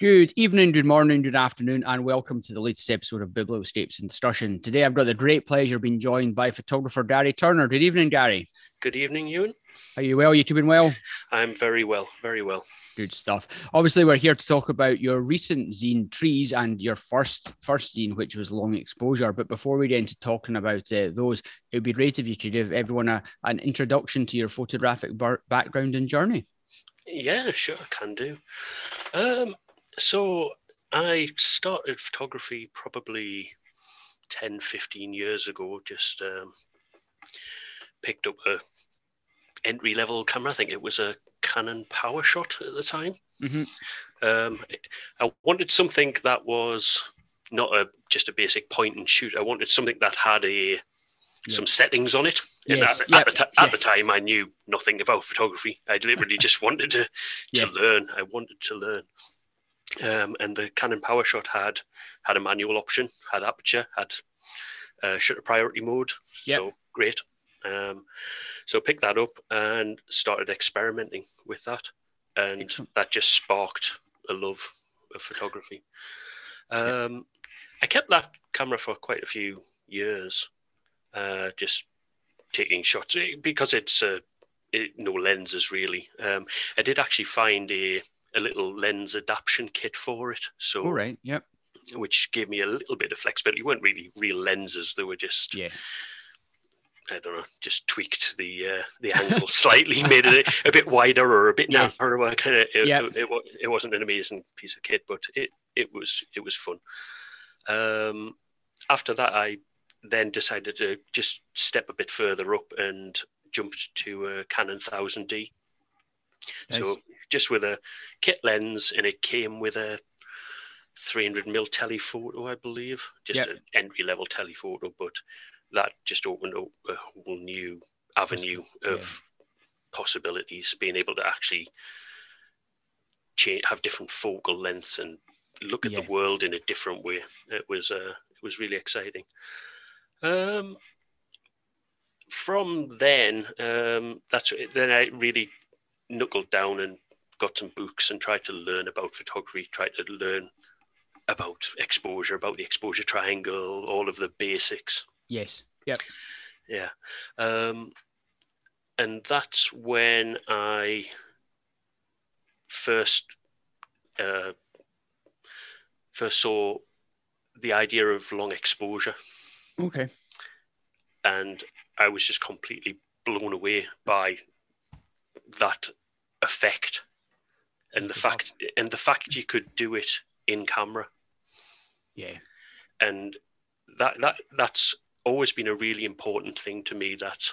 Good evening, good morning, good afternoon, and welcome to the latest episode of Biblioscapes and Discussion. Today, I've got the great pleasure of being joined by photographer Gary Turner. Good evening, Gary. Good evening, Ewan. Are you well? You keeping well? I'm very well, very well. Good stuff. Obviously, we're here to talk about your recent zine Trees and your first first zine, which was Long Exposure. But before we get into talking about uh, those, it would be great if you could give everyone a, an introduction to your photographic bar- background and journey. Yeah, sure, can do. Um, so I started photography probably 10, 15 years ago, just um, picked up a entry level camera. I think it was a Canon PowerShot at the time. Mm-hmm. Um, I wanted something that was not a just a basic point and shoot. I wanted something that had a yeah. some settings on it. Yes. At, yep. at, the t- at, the time, I knew nothing about photography. I literally just wanted to to yeah. learn. I wanted to learn. Um, and the Canon PowerShot had had a manual option, had aperture, had uh, shutter priority mode. Yep. So great. Um, so picked that up and started experimenting with that, and Excellent. that just sparked a love of photography. Um, I kept that camera for quite a few years, uh, just taking shots eh, because it's uh, it, no lenses really. Um, I did actually find a a little lens adaptation kit for it. So, all right, yep. Which gave me a little bit of flexibility. They weren't really real lenses; they were just yeah. I don't know, just tweaked the uh, the angle slightly, made it a, a, bit wider or a bit yes. narrower. Kind of, it, yep. it, it, it, wasn't an amazing piece of kit, but it it was it was fun. Um, after that, I then decided to just step a bit further up and jumped to a Canon 1000D. Nice. So just with a kit lens, and it came with a 300 mil telephoto, I believe, just yep. an entry level telephoto. But that just opened up a whole new avenue of yeah. possibilities, being able to actually change, have different focal lengths and look at yeah. the world in a different way. It was uh, it was really exciting. Um, from then, um, that's then I really knuckled down and got some books and tried to learn about photography, tried to learn about exposure, about the exposure triangle, all of the basics. Yes. Yep. Yeah. Um, and that's when I first uh, first saw the idea of long exposure. Okay. And I was just completely blown away by that effect and the fact and the fact you could do it in camera. Yeah. And that that that's always been a really important thing to me that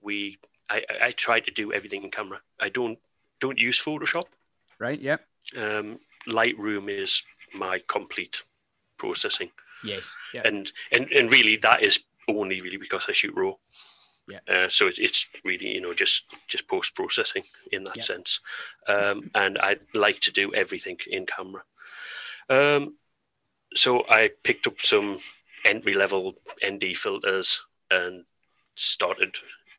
we I, I try to do everything in camera. I don't don't use Photoshop. Right. Yep. Um, Lightroom is my complete processing. Yes. Yep. And and and really that is only really because I shoot raw. Yeah. Uh, so it's, it's really you know just just post processing in that yep. sense, um, and I like to do everything in camera. Um, so I picked up some entry level ND filters and started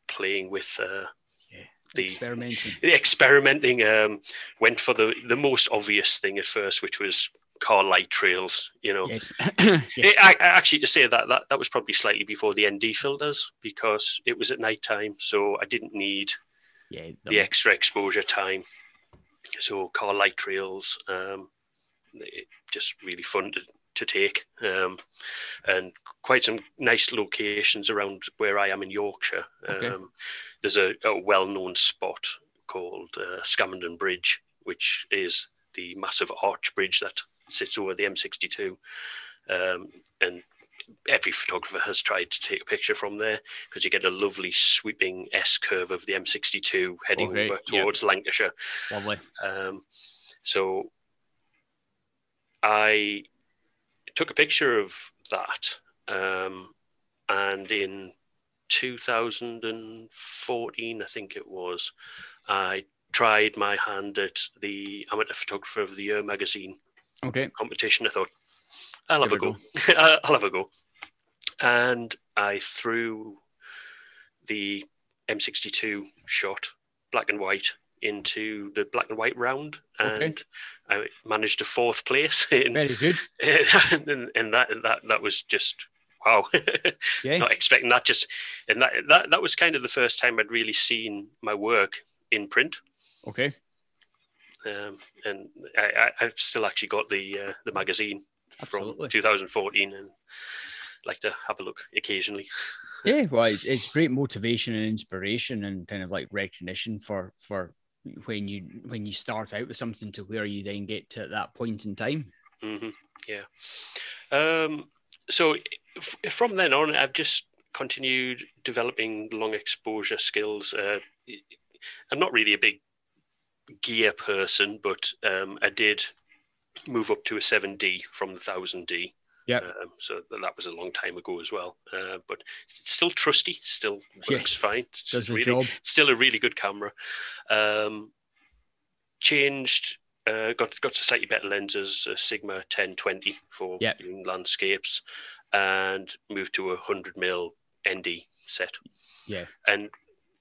playing with uh, yeah. the experimenting. Experimenting um, went for the the most obvious thing at first, which was car light trails. You know, yes. it, I, actually to say that that that was probably slightly before the ND filters because it was at night time, so I didn't need yeah, the extra exposure time. So car light trails, um, just really fun to to take, um, and quite some nice locations around where I am in Yorkshire. Okay. Um, there's a, a, well-known spot called uh, Scammonden Bridge, which is the massive arch bridge that sits over the M62, um, and every photographer has tried to take a picture from there because you get a lovely sweeping S curve of the M62 heading okay. over towards. Lancashire. Lovely. Um, so I took a picture of that, um, and in 2014, I think it was, I tried my hand at the Amateur Photographer of the Year magazine okay. competition. I thought, I'll have Give a go. go. I'll have a go. And I threw the M62 shot, black and white, into the black and white round, and Okay. I managed a fourth place. In, Very good. and, and that that that was just wow. Yeah. Not expecting that. Just and that, that that was kind of the first time I'd really seen my work in print. Okay. Um, and I, I, I've still actually got the uh, the magazine Absolutely. from 2014, and like to have a look occasionally. Yeah. Well, it's, it's great motivation and inspiration and kind of like recognition for for when you when you start out with something to where you then get to that point in time. hmm Yeah. Um, so f- from then on, I've just continued developing long exposure skills. Uh, I'm not really a big gear person, but um, I did move up to a 7D from the 1000D. Yep. Um, so that was a long time ago as well. Uh, but it's still trusty, still works Yes. fine. It's Does really, job. still a really good camera. Um, changed, uh, got got to slightly better lenses, a Sigma 1020 for Yep. doing landscapes, and moved to a 100 mil ND set. Yeah. and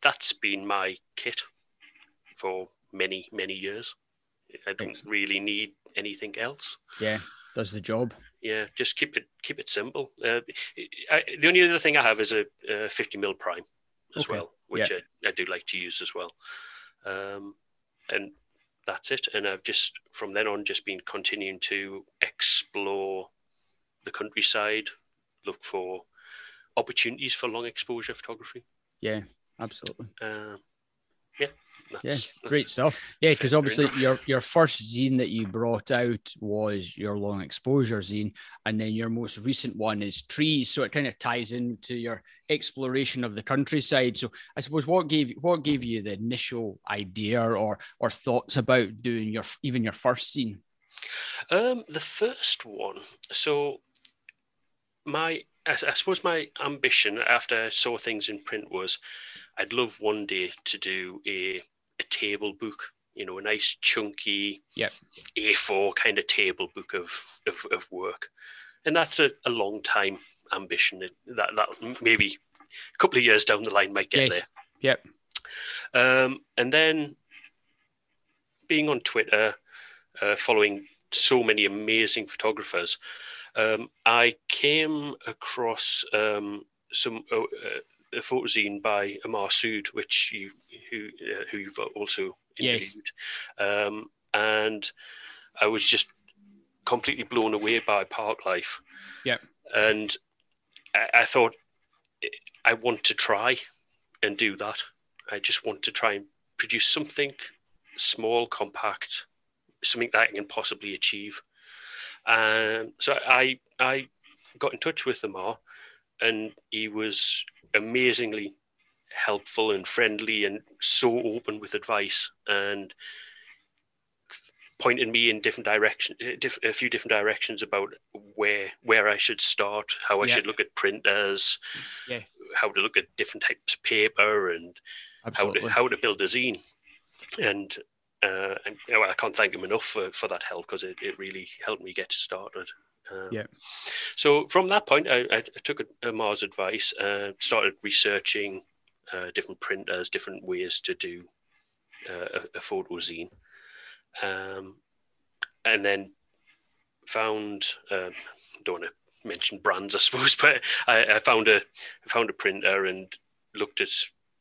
that's been my kit for many many years. I don't really need anything else. Yeah. Does the job. Yeah, just keep it keep it simple. Uh, I, the only other thing I have is a, a 50 mil prime as Okay, well, which I, I do like to use as well. Um, and that's it. And I've just from then on just been continuing to explore the countryside, look for opportunities for long exposure photography. Yeah. Absolutely. Um, yeah, that's, Yeah, great stuff. Yeah, because obviously your your first zine that you brought out was your long exposure zine, and then your most recent one is trees. So it kind of ties into your exploration of the countryside. So I suppose what gave what gave you the initial idea or or thoughts about doing your even your first zine? Um, the first one. So, my I, I suppose my ambition after I saw things in print was, I'd love one day to do a a table book. You know, a nice chunky Yep. A4 kind of table book of of, of work, and that's a, a long time ambition. That that maybe a couple of years down the line might get Yes. there. Yep. Um, and then being on Twitter, uh, following so many amazing photographers, um, I came across um, some uh, uh, a photozine by Amar Sood, which you who uh, who you've also Yes. interviewed, um, and I was just completely blown away by park life. Yep. and I, I thought I want to try and do that. I just want to try and produce something small, compact, something that I can possibly achieve. Um, so I I got in touch with Amar, and he was amazingly helpful and friendly and so open with advice and pointed me in different direction a few different directions about where where I should start how I Yeah. should look at printers Yeah. how to look at different types of paper and how to how to build a zine and uh, and well, I can't thank him enough for, for that help because it, it really helped me get started. Um, Yeah. So from that point, I, I, took a, Amar's advice, uh, started researching uh, different printers, different ways to do uh, a, a photo zine, um, and then found uh, don't want to mention brands, I suppose, but I, I found a found a printer and looked at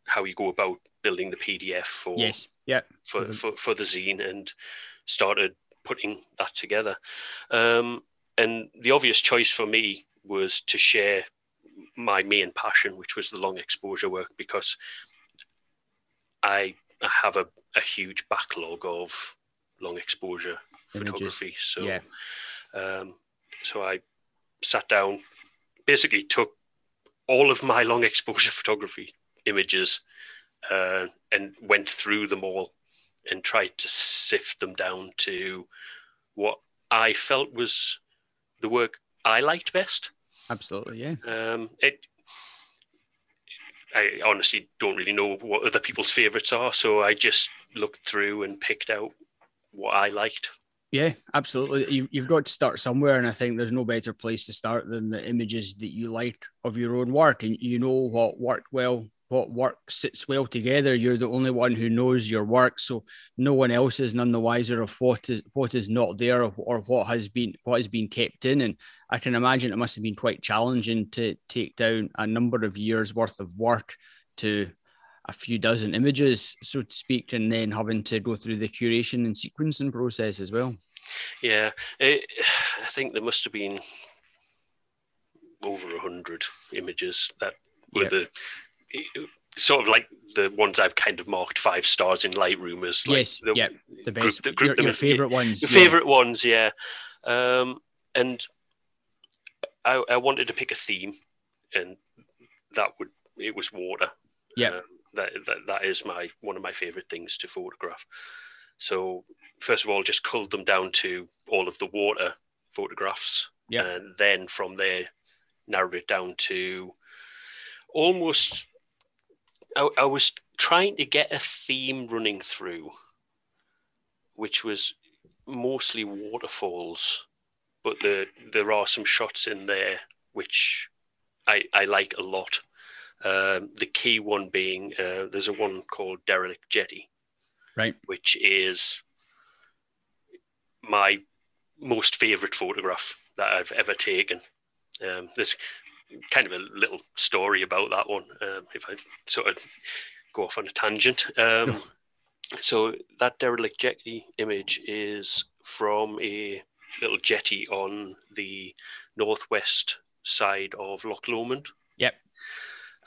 how you go about building the PDF for yes. Yeah. for, Mhm. for, for the zine and started putting that together. Um, and the obvious choice for me was to share my main passion, which was the long exposure work, because I have a, a huge backlog of long exposure Images. photography. So, Yeah. um, so I sat down, basically took all of my long exposure photography images uh, and went through them all and tried to sift them down to what I felt was the work I liked best. Absolutely. Yeah. Um, it, I honestly don't really know what other people's favorites are, so I just looked through and picked out what I liked. Yeah, absolutely. You, you've got to start somewhere, and I think there's no better place to start than the images that you like of your own work, and you know what worked well what work sits well together. You're the only one who knows your work, so no one else is none the wiser of what is what is not there or, or what has been what has been kept in. And I can imagine it must have been quite challenging to take down a number of years worth of work to a few dozen images, so to speak, and then having to go through the curation and sequencing process as well. Yeah, it, I think there must have been over a hundred images that were the sort of like the ones I've kind of marked five stars in Lightroom as like yes, the, yeah, the best, group, group your, your favorite ones, the yeah. favorite ones, yeah. Um, and I, I wanted to pick a theme, and that would it was water. Yeah, um, that, that that is my one of my favorite things to photograph. So first of all, just culled them down to all of the water photographs, yeah, and then from there narrowed it down to almost I, I was trying to get a theme running through, which was mostly waterfalls, but the, there are some shots in there which I, I like a lot. Um, the key one being uh, there's a one called Derelict Jetty, right, which is my most favorite photograph that I've ever taken. Um, there's kind of a little story about that one. Um, if I sort of go off on a tangent. Um, so that derelict jetty image is from a little jetty on the northwest side of Loch Lomond. Yep.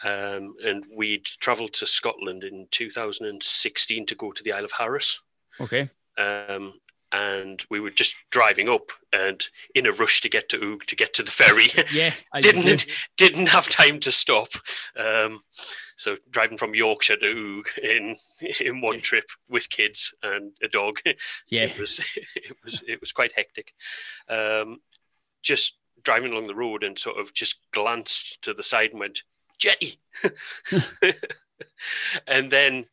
Um, and we'd travelled to Scotland in 2016 to go to the Isle of Harris. Okay. Um, and we were just driving up and in a rush to get to Uig to get to the ferry. yeah, didn't didn't have time to stop. Um, so driving from Yorkshire to Uig in in one trip with kids and a dog. Yeah, it was it was it was quite hectic. Um, just driving along the road and sort of just glanced to the side and went jetty, and then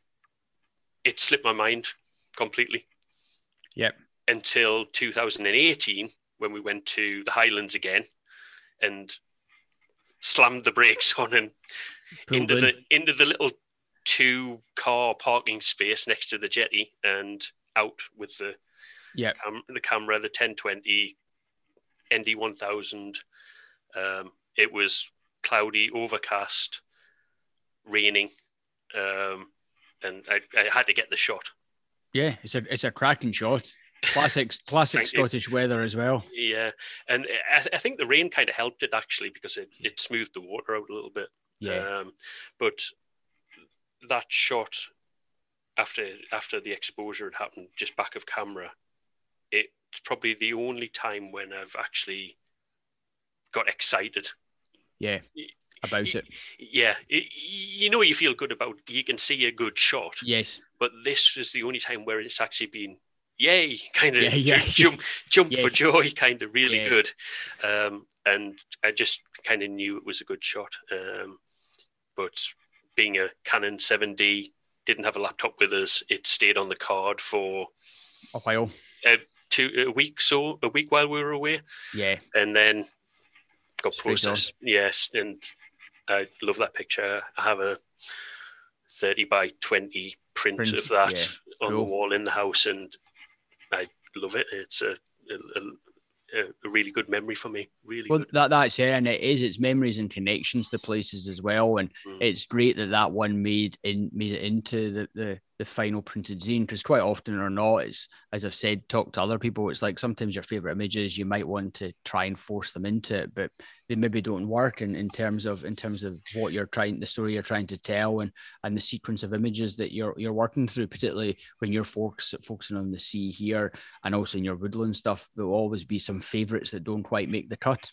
it slipped my mind completely. Yep until 2018 when we went to the Highlands again and slammed the brakes on and into in. the into the little two car parking space next to the jetty and out with the yeah. cam- the camera the 1020 ND 1000 um, it was cloudy overcast raining um, and I, I had to get the shot. Yeah it's a it's a cracking shot classic classic Scottish weather as well. Yeah, and I, I, think the rain kind of helped it actually because it, it smoothed the water out a little bit. Yeah, um, but that shot after after the exposure had happened, just back of camera, it's probably the only time when I've actually got excited. Yeah. About it, yeah. You know, you feel good about. You can see a good shot. Yes, but this is the only time where it's actually been yay, kind of yeah, yeah, jump, jump yes. for joy, kind of really yeah. good. Um, and I just kind of knew it was a good shot. Um, but being a Canon 7D, didn't have a laptop with us. It stayed on the card for a while, uh, two a week so a week while we were away. Yeah, and then got Straight processed. On. Yes, and I love that picture. I have a 30 by 20 print, print of that on cool. the wall in the house, and I love it. It's a, a, a, really good memory for me. Really. Well, good. that that's it, and it is. It's memories and connections to places as well, and mm. it's great that that one made in made it into the the, the final printed zine because quite often or not, it's as I've said, talk to other people. It's like sometimes your favorite images you might want to try and force them into it, but they maybe don't work in, in terms of in terms of what you're trying the story you're trying to tell and and the sequence of images that you're you're working through particularly when you're focus, focusing on the sea here and also in your woodland stuff there will always be some favorites that don't quite make the cut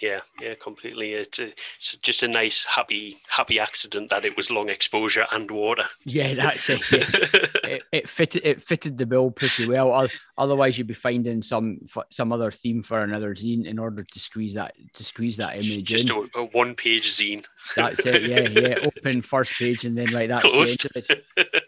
yeah, yeah, completely. It's, a, uh, it's just a nice, happy, happy accident that it was long exposure and water. Yeah, that's it. Yeah. it, it, fitted it fitted the bill pretty well. Otherwise, you'd be finding some some other theme for another zine in order to squeeze that to squeeze that image just in. a, a one page zine. That's it. Yeah, yeah. Open first page and then right. That's Closed. the end of it.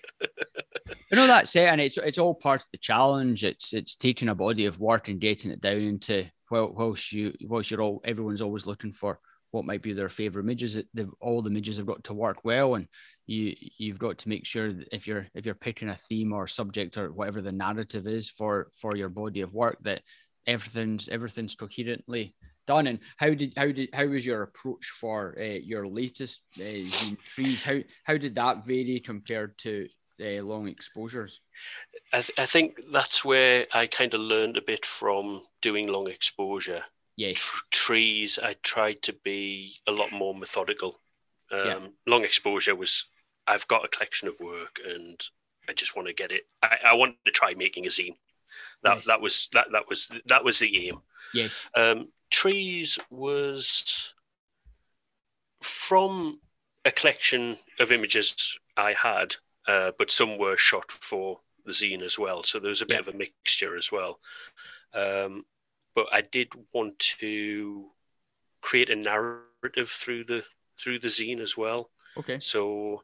you know that's it, and it's it's all part of the challenge. It's it's taking a body of work and getting it down into whilst you whilst you're all everyone's always looking for what might be their favorite images. The, all the images have got to work well, and you you've got to make sure that if you're if you're picking a theme or subject or whatever the narrative is for for your body of work, that everything's everything's coherently done. And how did how did how was your approach for uh, your latest uh, trees? How how did that vary compared to uh, long exposures? I, th- I think that's where I kind of learned a bit from doing long exposure. Yes. Trees, I tried to be a lot more methodical. Um, yeah. Long exposure was, I've got a collection of work and I just want to get it. I, I wanted to try making a zine. That that was that that was that was the aim. Yes. Um, trees was from a collection of images I had, uh, but some were shot for the zine as well. So there was a bit yeah. of a mixture as well. Um, but I did want to create a narrative through the through the zine as well. Okay. So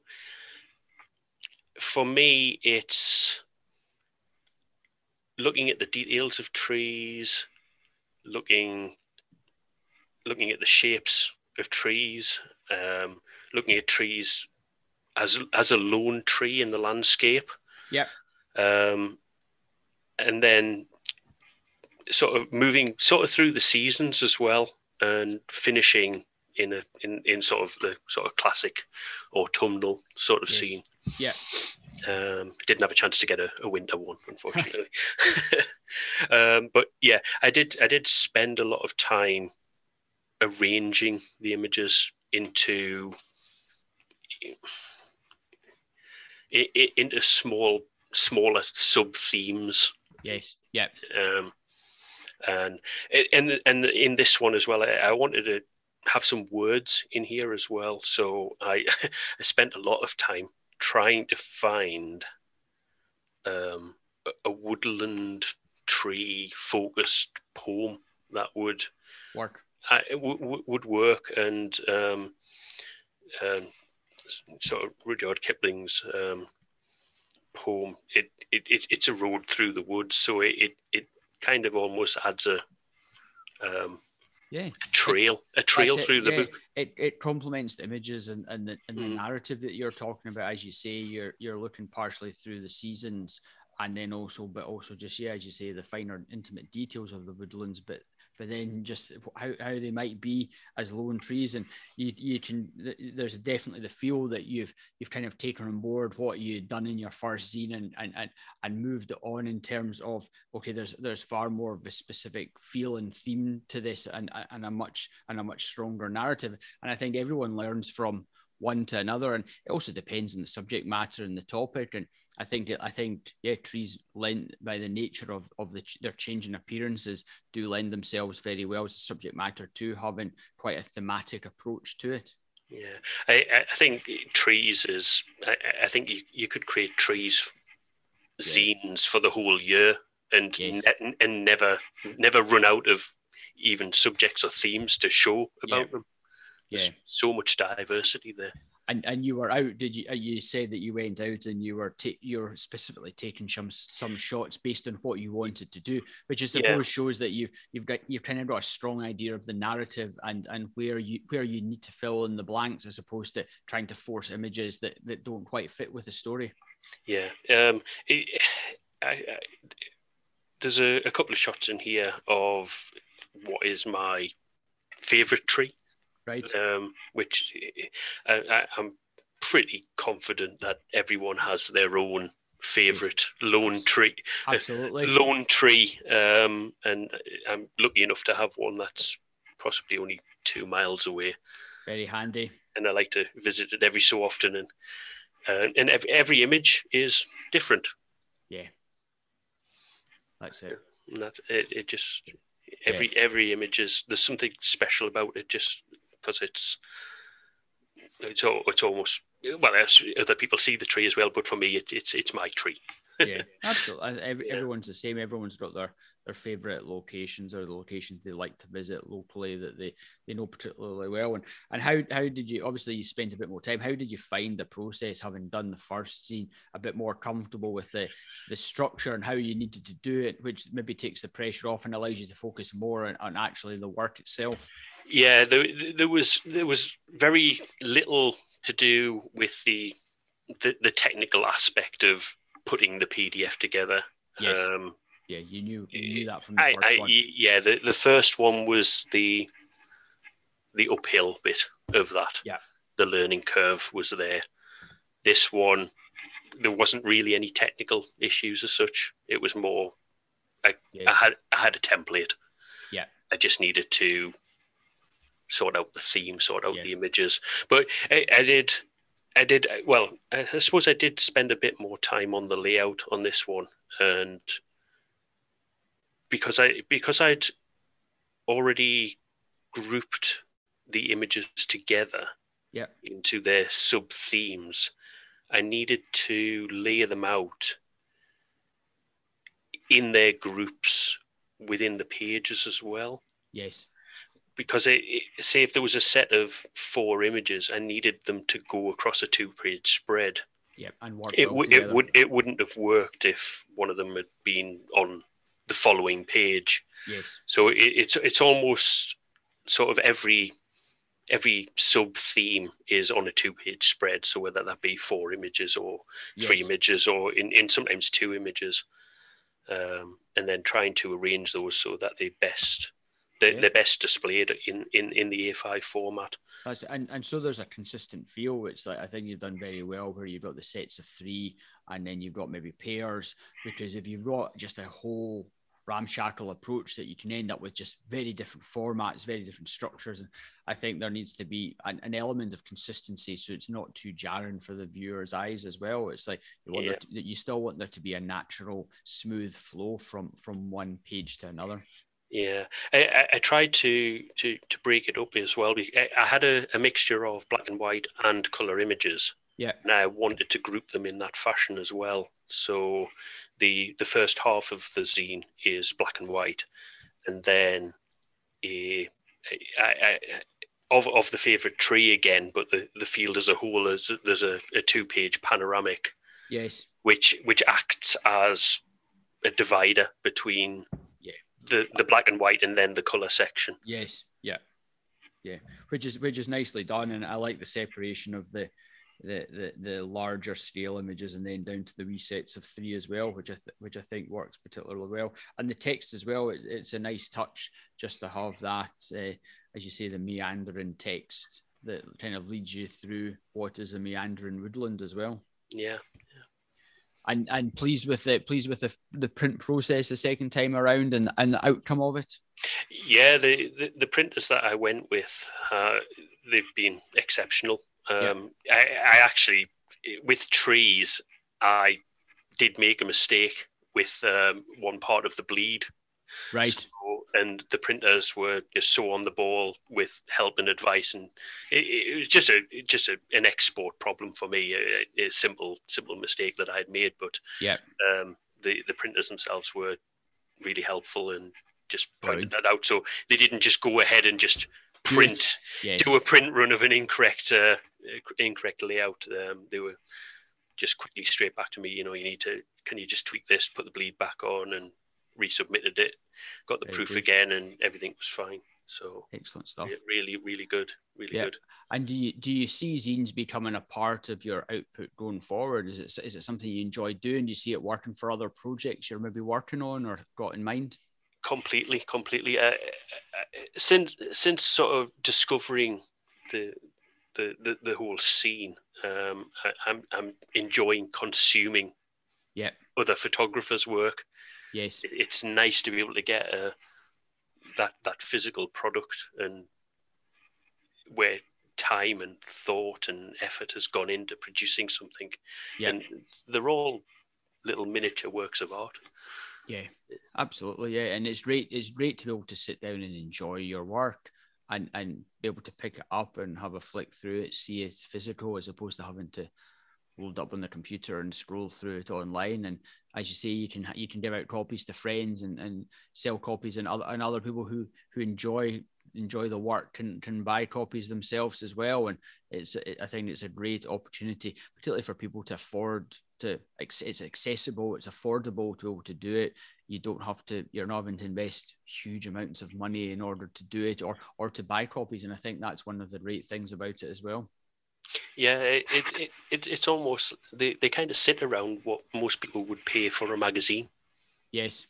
for me, it's looking at the details of trees, looking looking at the shapes of trees, um, looking at trees as as a lone tree in the landscape. Yeah. Um, and then sort of moving sort of through the seasons as well, and finishing in a in, in sort of the sort of classic autumnal sort of yes. scene. Yeah. Um, didn't have a chance to get a, a winter one, unfortunately. um, but yeah, I did. I did spend a lot of time arranging the images into into small, smaller sub themes. Yes. Yeah. Um, and and and in this one as well, I, I wanted to have some words in here as well. So I, I spent a lot of time trying to find um, a, a woodland tree focused poem that would work. I, w- w- would work and um, um, sort of Rudyard Kipling's um, poem. It, it, it it's a road through the woods, so it it, it kind of almost adds a um, yeah a trail a trail through the yeah. book it, it complements the images and, and the, and the mm. narrative that you're talking about as you say you're you're looking partially through the seasons and then also but also just yeah as you say the finer intimate details of the woodlands but but then just how, how they might be as lone trees. And you, you can there's definitely the feel that you've you've kind of taken on board what you'd done in your first zine and and and, and moved it on in terms of okay there's there's far more of a specific feel and theme to this and and a much and a much stronger narrative. And i think everyone learns from one to another, and it also depends on the subject matter and the topic. And I think I think yeah, trees lend by the nature of of the, their changing appearances do lend themselves very well as a subject matter to having quite a thematic approach to it. Yeah, I, I think trees is. I, I think you, you could create trees yeah. zines for the whole year and yes. ne- and never never run out of even subjects or themes to show about yeah. them. There's yeah. so much diversity there. And and you were out. Did you? Uh, you said that you went out and you were ta- you're specifically taking some some shots based on what you wanted to do, which I suppose yeah. shows that you you've got you've kind of got a strong idea of the narrative and and where you where you need to fill in the blanks as opposed to trying to force images that that don't quite fit with the story. Yeah. Um. It, I, I, there's a, a couple of shots in here of what is my favorite tree right? Um, which I, I'm pretty confident that everyone has their own favorite lone tree absolutely. lone tree um, and i'm lucky enough to have one that's possibly only two miles away. Very handy. And i like to visit it every so often and uh, and every, every image is different. Yeah. That's it. And that it, it just every yeah. every image is there's something special about it just because it's it's it's almost well other people see the tree as well, but for me it, it's it's my tree. yeah, absolutely. Every, yeah. Everyone's the same. Everyone's got their their favorite locations or the locations they like to visit locally that they they know particularly well. And and how how did you? Obviously, you spent a bit more time. How did you find the process, having done the first zine, a bit more comfortable with the the structure and how you needed to do it, which maybe takes the pressure off and allows you to focus more on, on actually the work itself. Yeah, there, there was there was very little to do with the the, the technical aspect of putting the PDF together. Yes. Um, yeah, you knew you knew that from the I, first I, one. yeah, the, the first one was the the uphill bit of that. Yeah. The learning curve was there. This one, there wasn't really any technical issues as such. It was more I, Yes. I had I had a template. Yeah. I just needed to sort out the theme, sort out Yeah. the images. But I, I did I did well, I suppose I did spend a bit more time on the layout on this one and because I because I'd already grouped the images together Yeah. into their sub themes, I needed to lay them out in their groups within the pages as well. Yes. Because it, it, say if there was a set of four images, I needed them to go across a two-page spread. Yeah. And work It would it would it wouldn't have worked if one of them had been on the following page. Yes. So it, it's it's almost sort of every every sub theme is on a two page spread. So whether that be four images or three Yes. images or in, in sometimes two images, um, and then trying to arrange those so that they best they're, Yeah. they're best displayed in, in, in the A5 format. That's and, and so there's a consistent feel. It's like I think you've done very well where you've got the sets of three and then you've got maybe pairs. Because if you've got just a whole ramshackle approach that you can end up with just very different formats, very different structures. And I think there needs to be an, an element of consistency so it's not too jarring for the viewer's eyes as well. It's like you want Yeah. to, you still want there to be a natural, smooth flow from from one page to another. Yeah, I, I, tried to, to to break it up as well. I, I had a, a mixture of black and white and color images. Yeah. and I wanted to group them in that fashion as well. So the the first half of the zine is black and white, and then a, I, I, of of the favorite tree again, but the, the field as a whole is there's a, a two page panoramic Yes. which which acts as a divider between. The the black and white and then the color section. Yes, yeah, yeah, which is which is nicely done, and I like the separation of the the the, the larger scale images and then down to the wee sets of three as well, which I th- which I think works particularly well, and the text as well. It, it's a nice touch just to have that, uh, as you say, the meandering text that kind of leads you through what is a meandering woodland as well. Yeah, And and pleased with it, pleased with the the print process the second time around and and the outcome of it. yeah. The the, the printers that I went with, uh, they've been exceptional. Um, I, I actually with trees, I did make a mistake with um, one part of the bleed. Right. So, and the printers were just so on the ball with help and advice, and it, it was just a just a, an export problem for me. A, a simple simple mistake that I had made, but Yeah. um, the the printers themselves were really helpful and just pointed Brilliant. that out. So they didn't just go ahead and just print Yes. do a print run of an incorrect uh, incorrect layout. Um, they were just quickly straight back to me. You know, you need to can you just tweak this, put the bleed back on, and resubmitted it. Got the Very proof good. again, and everything was fine. So Excellent stuff. yeah, really, really good, really Yeah. good. And do you do you see zines becoming a part of your output going forward? Is it is it something you enjoy doing? Do you see it working for other projects you're maybe working on or got in mind? Completely, completely. Uh, uh, since since sort of discovering the the the, the whole scene, um, I, I'm I'm enjoying consuming Yeah. other photographers' work. Yes. it, it's nice to be able to get a, that that physical product and where time and thought and effort has gone into producing something Yeah. and they're all little miniature works of art Yeah. Absolutely. Yeah. And it's great. It's great to be able to sit down and enjoy your work and and be able to pick it up and have a flick through it, see it's physical as opposed to having to load up on the computer and scroll through it online. And as you say, you can you can give out copies to friends and, and sell copies and other and other people who who enjoy enjoy the work can can buy copies themselves as well. And it's I think it's a great opportunity, particularly for people to afford to. It's accessible, it's affordable to be able to do it. You don't have to. You're not having to invest huge amounts of money in order to do it, or or to buy copies. And I think that's one of the great things about it as well. Yeah, it, it, it it's almost they, they kind of sit around what most people would pay for a magazine. Yes.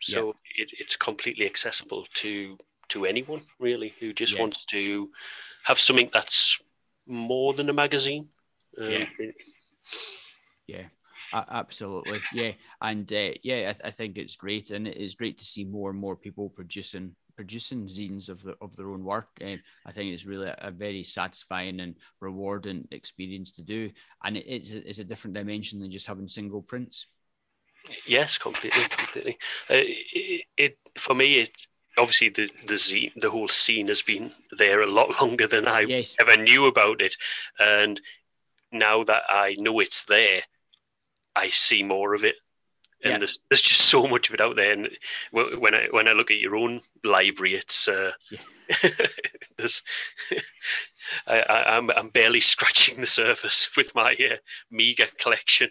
So yeah. it, it's completely accessible to to anyone really who just yeah. wants to have something that's more than a magazine. Um, yeah. yeah. absolutely, yeah, and uh, yeah, I, th- I, think it's great, and it is great to see more and more people producing producing zines of the of their own work. Um, I think it's really a, a, very satisfying and rewarding experience to do, and it, it's, a, it's a different dimension than just having single prints. Yes, completely, completely. Uh, it, it, for me, it obviously the the zine, the whole scene has been there a lot longer than I yes. ever knew about it, and now that I know it's there, I see more of it and yeah. there's there's just so much of it out there. And when I when I look at your own library, it's uh, yeah. there's I, I, am I'm, I'm barely scratching the surface with my uh, meager collection.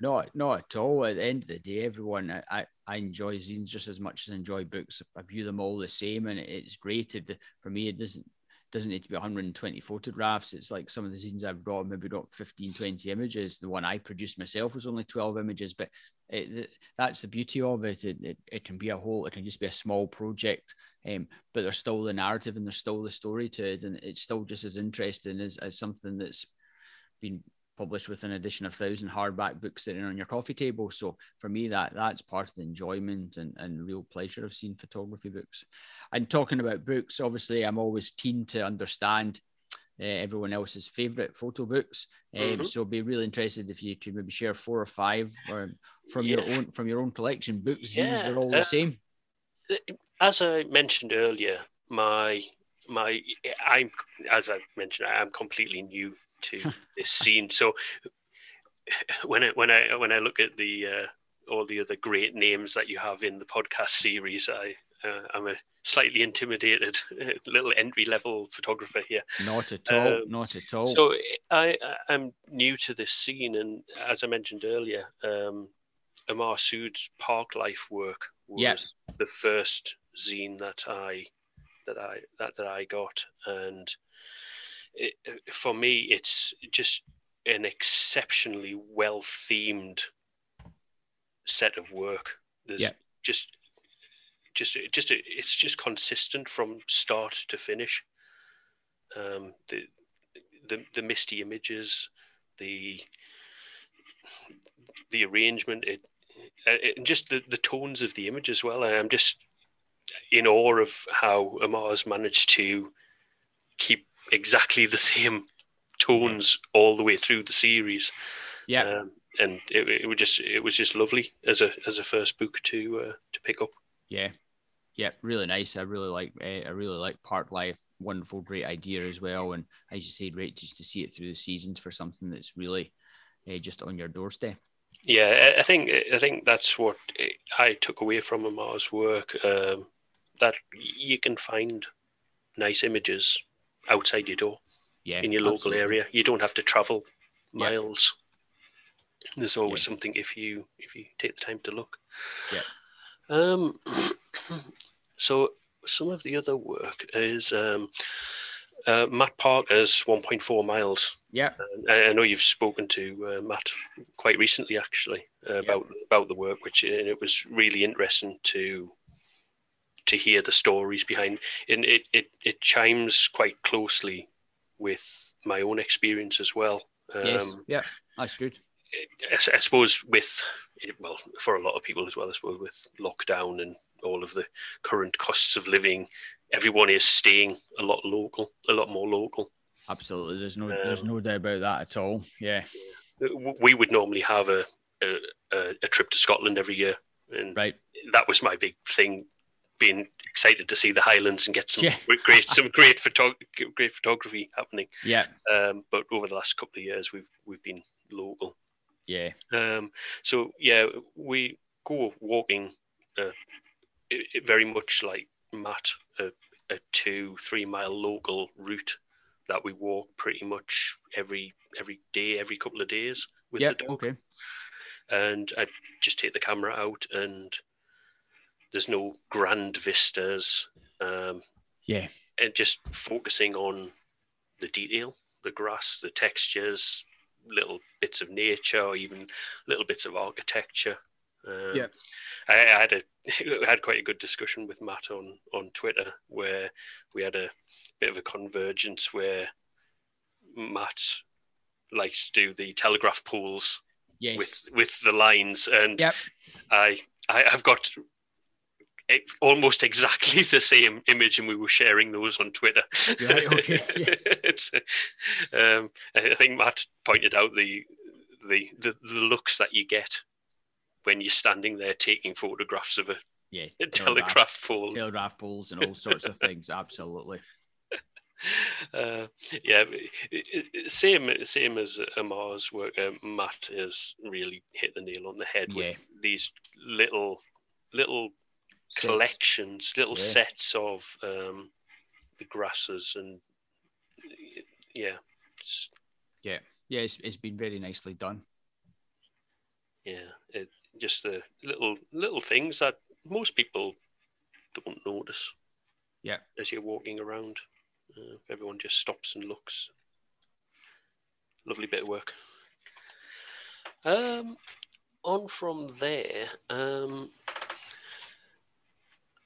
no, not at all. At the end of the day, everyone I, I enjoy zines just as much as I enjoy books. I view them all the same, and it's great. For me, it doesn't doesn't need to be 120 photographs. It's like some of the zines I've got, maybe got 15, 20 images. The one I produced myself was only 12 images, but it, that's the beauty of it. It, it. it, can be a whole, it can just be a small project, um, but there's still the narrative and there's still the story to it. And it's still just as interesting as, as something that's been published with an edition of thousand hardback books sitting on your coffee table. So for me, that that's part of the enjoyment and, and real pleasure of seeing photography books. And talking about books, obviously, I'm always keen to understand uh, everyone else's favorite photo books. Um, mm-hmm. So be really interested if you could maybe share four or five or from yeah. your own from your own collection. Books yeah. are all the uh, same. As I mentioned earlier, my my I'm as I mentioned, I am completely new to this scene. So when I when I when I look at the uh, all the other great names that you have in the podcast series, I uh, I'm a slightly intimidated little entry level photographer here. Not at all. Um, not at all. So I I'm new to this scene, and as I mentioned earlier, um, Amar Sood's Park Life work was yes. the first zine that I that I that, that I got, and it, for me, it's just an exceptionally well themed set of work. There's yeah. just, just, just, it's just consistent from start to finish. Um, the, the, the misty images, the, the arrangement, it, it, and just the, the tones of the image as well. I'm just in awe of how Amar's managed to keep exactly the same tones all the way through the series. Yeah. Um, and it, it was just it was just lovely as a as a first book to uh, to pick up. Yeah, yeah, really nice. I really like uh, I really like Park Life. Wonderful, great idea as well. And as you said, great just to see it through the seasons for something that's really uh, just on your doorstep. Yeah, I think I think that's what I took away from Amar's work. Um, that you can find nice images outside your door. Yeah, in your local area, you don't have to travel miles. Yeah. There's always yeah. something if you if you take the time to look. Yeah. Um. so some of the other work is um, uh, Matt Parker's 1.4 miles. Yeah, I, I know you've spoken to uh, Matt quite recently, actually, uh, about about the work, which and it was really interesting to to hear the stories behind and it, it it chimes quite closely with my own experience as well. Um, yes yeah. That's good. I, I suppose with well for a lot of people as well I suppose with lockdown and all of the current costs of living everyone is staying a lot local a lot more local. Absolutely. There's no um, there's no doubt about that at all. Yeah. We would normally have a a, a trip to Scotland every year and right. that was my big thing being excited to see the Highlands and get some yeah. great some great photo- great photography happening. Yeah. Um, but over the last couple of years, we've we've been local. Yeah. Um, so yeah, we go walking uh, it, it very much like Matt. Uh, a two three mile local route that we walk pretty much every every day, every couple of days with Yep. the dog. Okay. And I just take the camera out, and there's no grand vistas. Um, Yeah. and just focusing on the detail, the grass, the textures, little bits of nature, or even little bits of architecture. Um, Yeah. I, I had a I had quite a good discussion with Matt on on Twitter where we had a bit of a convergence where Matt likes to do the telegraph poles Yes. with with the lines, and Yep. I, I I've got almost exactly the same image, and we were sharing those on Twitter. Right, okay, yeah. Um, I think Matt pointed out the, the the the looks that you get when you're standing there taking photographs of a, yeah. a telegraph pole. telegraph poles and all sorts of things. Absolutely. Uh, yeah, same same as Amar's work. Uh, Matt has really hit the nail on the head with these little little Sets. collections, little Yeah. sets of um, the grasses, and yeah, it's, Yeah, it's, it's been very nicely done. yeah, it, just the little little things that most people don't notice. Yeah. as you're walking around, uh, everyone just stops and looks. Lovely bit of work. Um, on from there, um,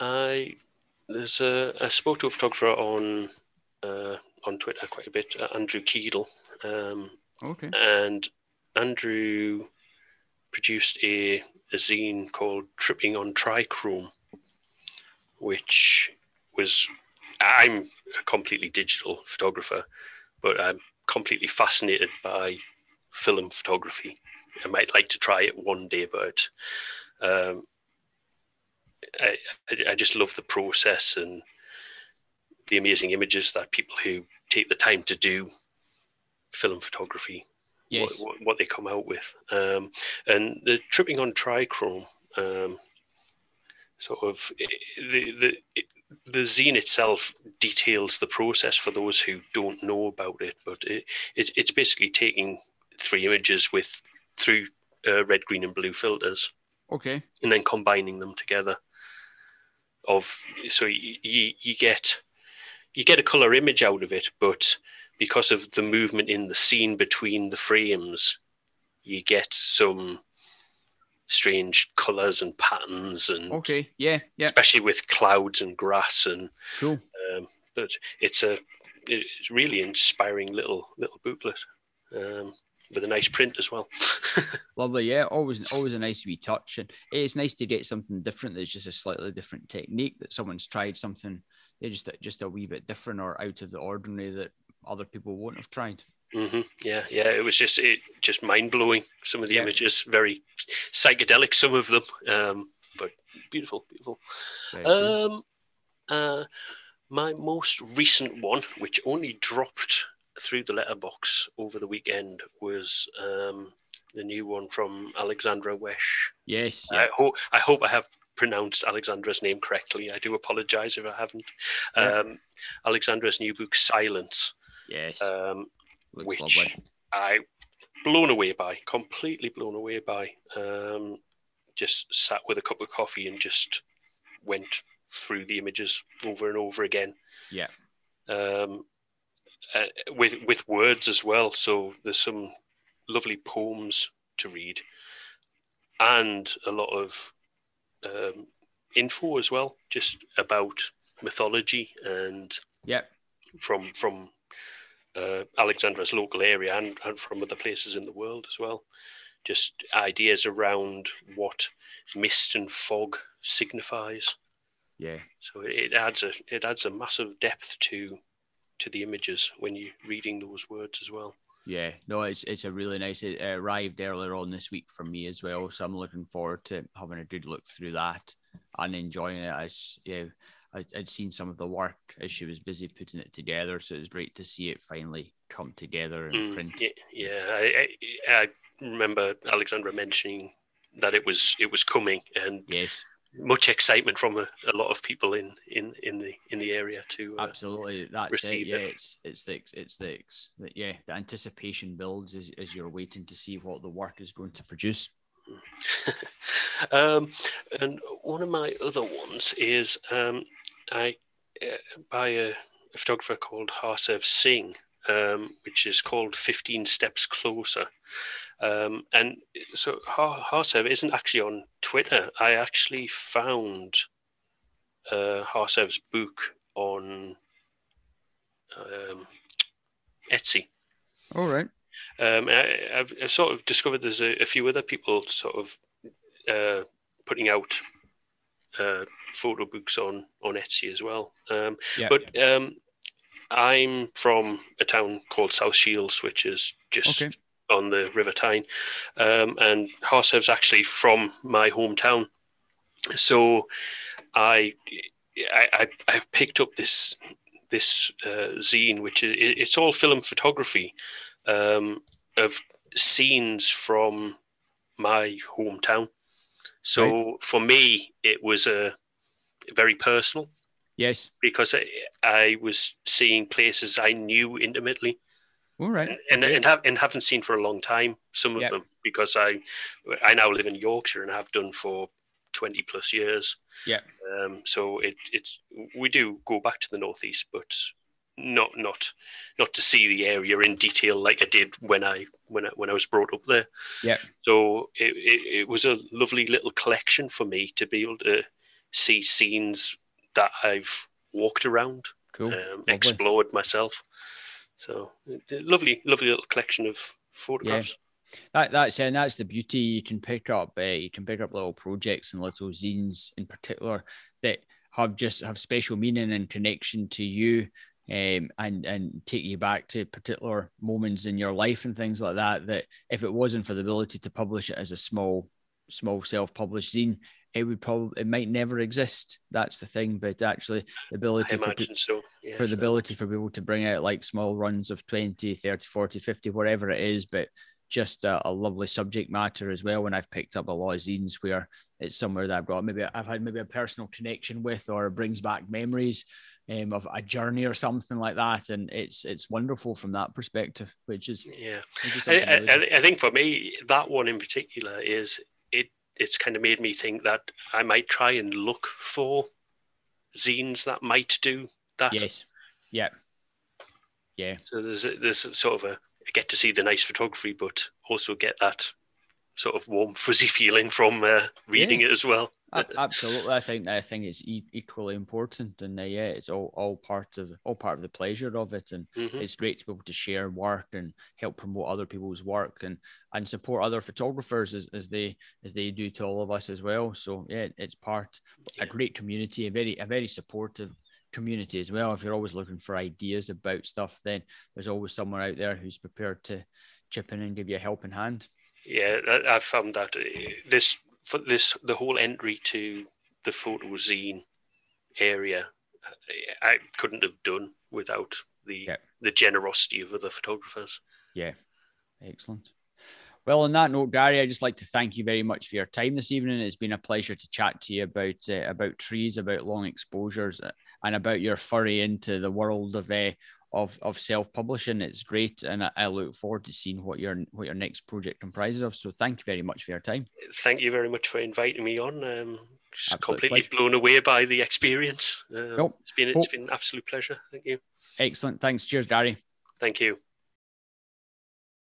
I there's a I spoke to a photographer on uh, on Twitter quite a bit, uh, Andrew Keedle, um, Okay. and Andrew produced a, a zine called Tripping on Trichrome, which was I'm a completely digital photographer, but I'm completely fascinated by film photography. I might like to try it one day, but um, I, I- just love the process and the amazing images that people who take the time to do film photography Yes. what, what, what they come out with. Um, and the tripping on trichrome, um, sort of the the the zine itself details the process for those who don't know about it. But it, it it's basically taking three images with through uh, red, green, and blue filters Okay. and then combining them together of so you, you, you get you get a color image out of it but because of the movement in the scene between the frames you get some strange colors and patterns and Okay. Yeah. Yeah. especially with clouds and grass and Cool. um, but it's a it's really inspiring little little booklet um, with a nice print as well Lovely. Yeah. Always, always a nice wee touch, and it's nice to get something different. That's just a slightly different technique that someone's tried something. They're just just a wee bit different or out of the ordinary that other people won't have tried. hmm Yeah, yeah. It was just it just mind blowing. Some of the Yeah. images, very psychedelic. Some of them, um, but beautiful, beautiful. Very. Um, uh, my most recent one, which only dropped through the letterbox over the weekend, was um, the new one from Alexandra Wesh. yes. I Yeah. hope I hope I have pronounced Alexandra's name correctly. I do apologize if I haven't. Yeah. Um, Alexandra's new book, Silence. yes. Um, which lovely. I blown away by, completely blown away by. Um, just sat with a cup of coffee and just went through the images over and over again. Yeah. Um, uh, with with words as well. So there's some lovely poems to read, and a lot of um, info as well, just about mythology and Yeah. from from uh, Alexandra's local area and, and from other places in the world as well. Just ideas around what mist and fog signifies. Yeah. So it adds a it adds a massive depth to to the images when you're reading those words as well. Yeah, no, it's it's a really nice. It arrived earlier on this week for me as well, so I'm looking forward to having a good look through that and enjoying it. As yeah, I, I'd seen some of the work as she was busy putting it together, so it was great to see it finally come together and Mm, print. yeah, yeah. I, I, I remember Alexandra mentioning that it was it was coming and Yes, much excitement from a, a lot of people in in in the in the area to uh, absolutely that's it. Yeah, it. it's it's the it's the yeah the anticipation builds as, as you're waiting to see what the work is going to produce. um, and one of my other ones is um, I uh, by a, photographer called Harsev Singh, um, which is called 15 Steps Closer. Um, and so Harsev isn't actually on Twitter. I actually found uh, Harsev's book on um, Etsy. All right. Um, I, have sort of discovered there's a, a, few other people sort of uh, putting out uh, photo books on on Etsy as well. Um, yeah. But um, I'm from a town called South Shields, which is just okay. On the River Tyne, um, and Harsev's actually from my hometown. So I, I, I picked up this this uh, zine, which is it's all film photography um, of scenes from my hometown. So right. for me, it was a very personal. Yes, because I, I was seeing places I knew intimately. All right, and and, have, and haven't seen for a long time. Some of yep. them because I I now live in Yorkshire and have done for twenty plus years. Yeah. Um. So it it's we do go back to the northeast, but not not not to see the area in detail like I did when I when I, when I was brought up there. Yeah. So it, it, it was a lovely little collection for me to be able to see scenes that I've walked around, cool. um, explored myself. So lovely, lovely little collection of photographs. Yeah. That that's and that's the beauty. You can pick up uh, you can pick up little projects and little zines in particular that have just have special meaning and connection to you um, and and take you back to particular moments in your life and things like that. That if it wasn't for the ability to publish it as a small small self-published zine, it would probably it might never exist. That's the thing. But actually, the ability for, so. yeah, for the ability for people to bring out like small runs of 20, 30, 40, 50, whatever it is, but just a, a, lovely subject matter as well. When I've picked up a lot of zines where it's somewhere that I've got maybe I've had maybe a personal connection with or brings back memories um, of a journey or something like that, and it's it's wonderful from that perspective. Which is yeah, I, I, I, think for me that one in particular is. It's kind of made me think that I might try and look for zines that might do that. Yes. Yeah. Yeah. So there's a, there's a sort of a I get to see the nice photography, but also get that sort of warm, fuzzy feeling from uh, reading yeah. it as well. Absolutely, I think I think it's e- equally important, and uh, yeah, it's all, all part of all part of the pleasure of it, and mm-hmm. it's great to be able to share work and help promote other people's work and and support other photographers as, as they as they do to all of us as well. So yeah, it's part yeah. a great community, a very a very supportive community as well. If you're always looking for ideas about stuff, then there's always someone out there who's prepared to chip in and give you a helping hand. Yeah, I've found that uh, this for this the whole entry to the photo zine area, I couldn't have done without the yeah. the generosity of other photographers. Yeah, excellent. Well, on that note, Gary, I'd just like to thank you very much for your time this evening. It's been a pleasure to chat to you about uh, about trees, about long exposures, uh, and about your furry into the world of uh, of of self publishing. It's great, and I, I, look forward to seeing what your what your next project comprises of. So, thank you very much for your time. Thank you very much for inviting me on. Um, just completely pleasure. blown away by the experience. Um, nope. It's been it's been an absolute pleasure. Thank you. Excellent. Thanks. Cheers, Gary. Thank you.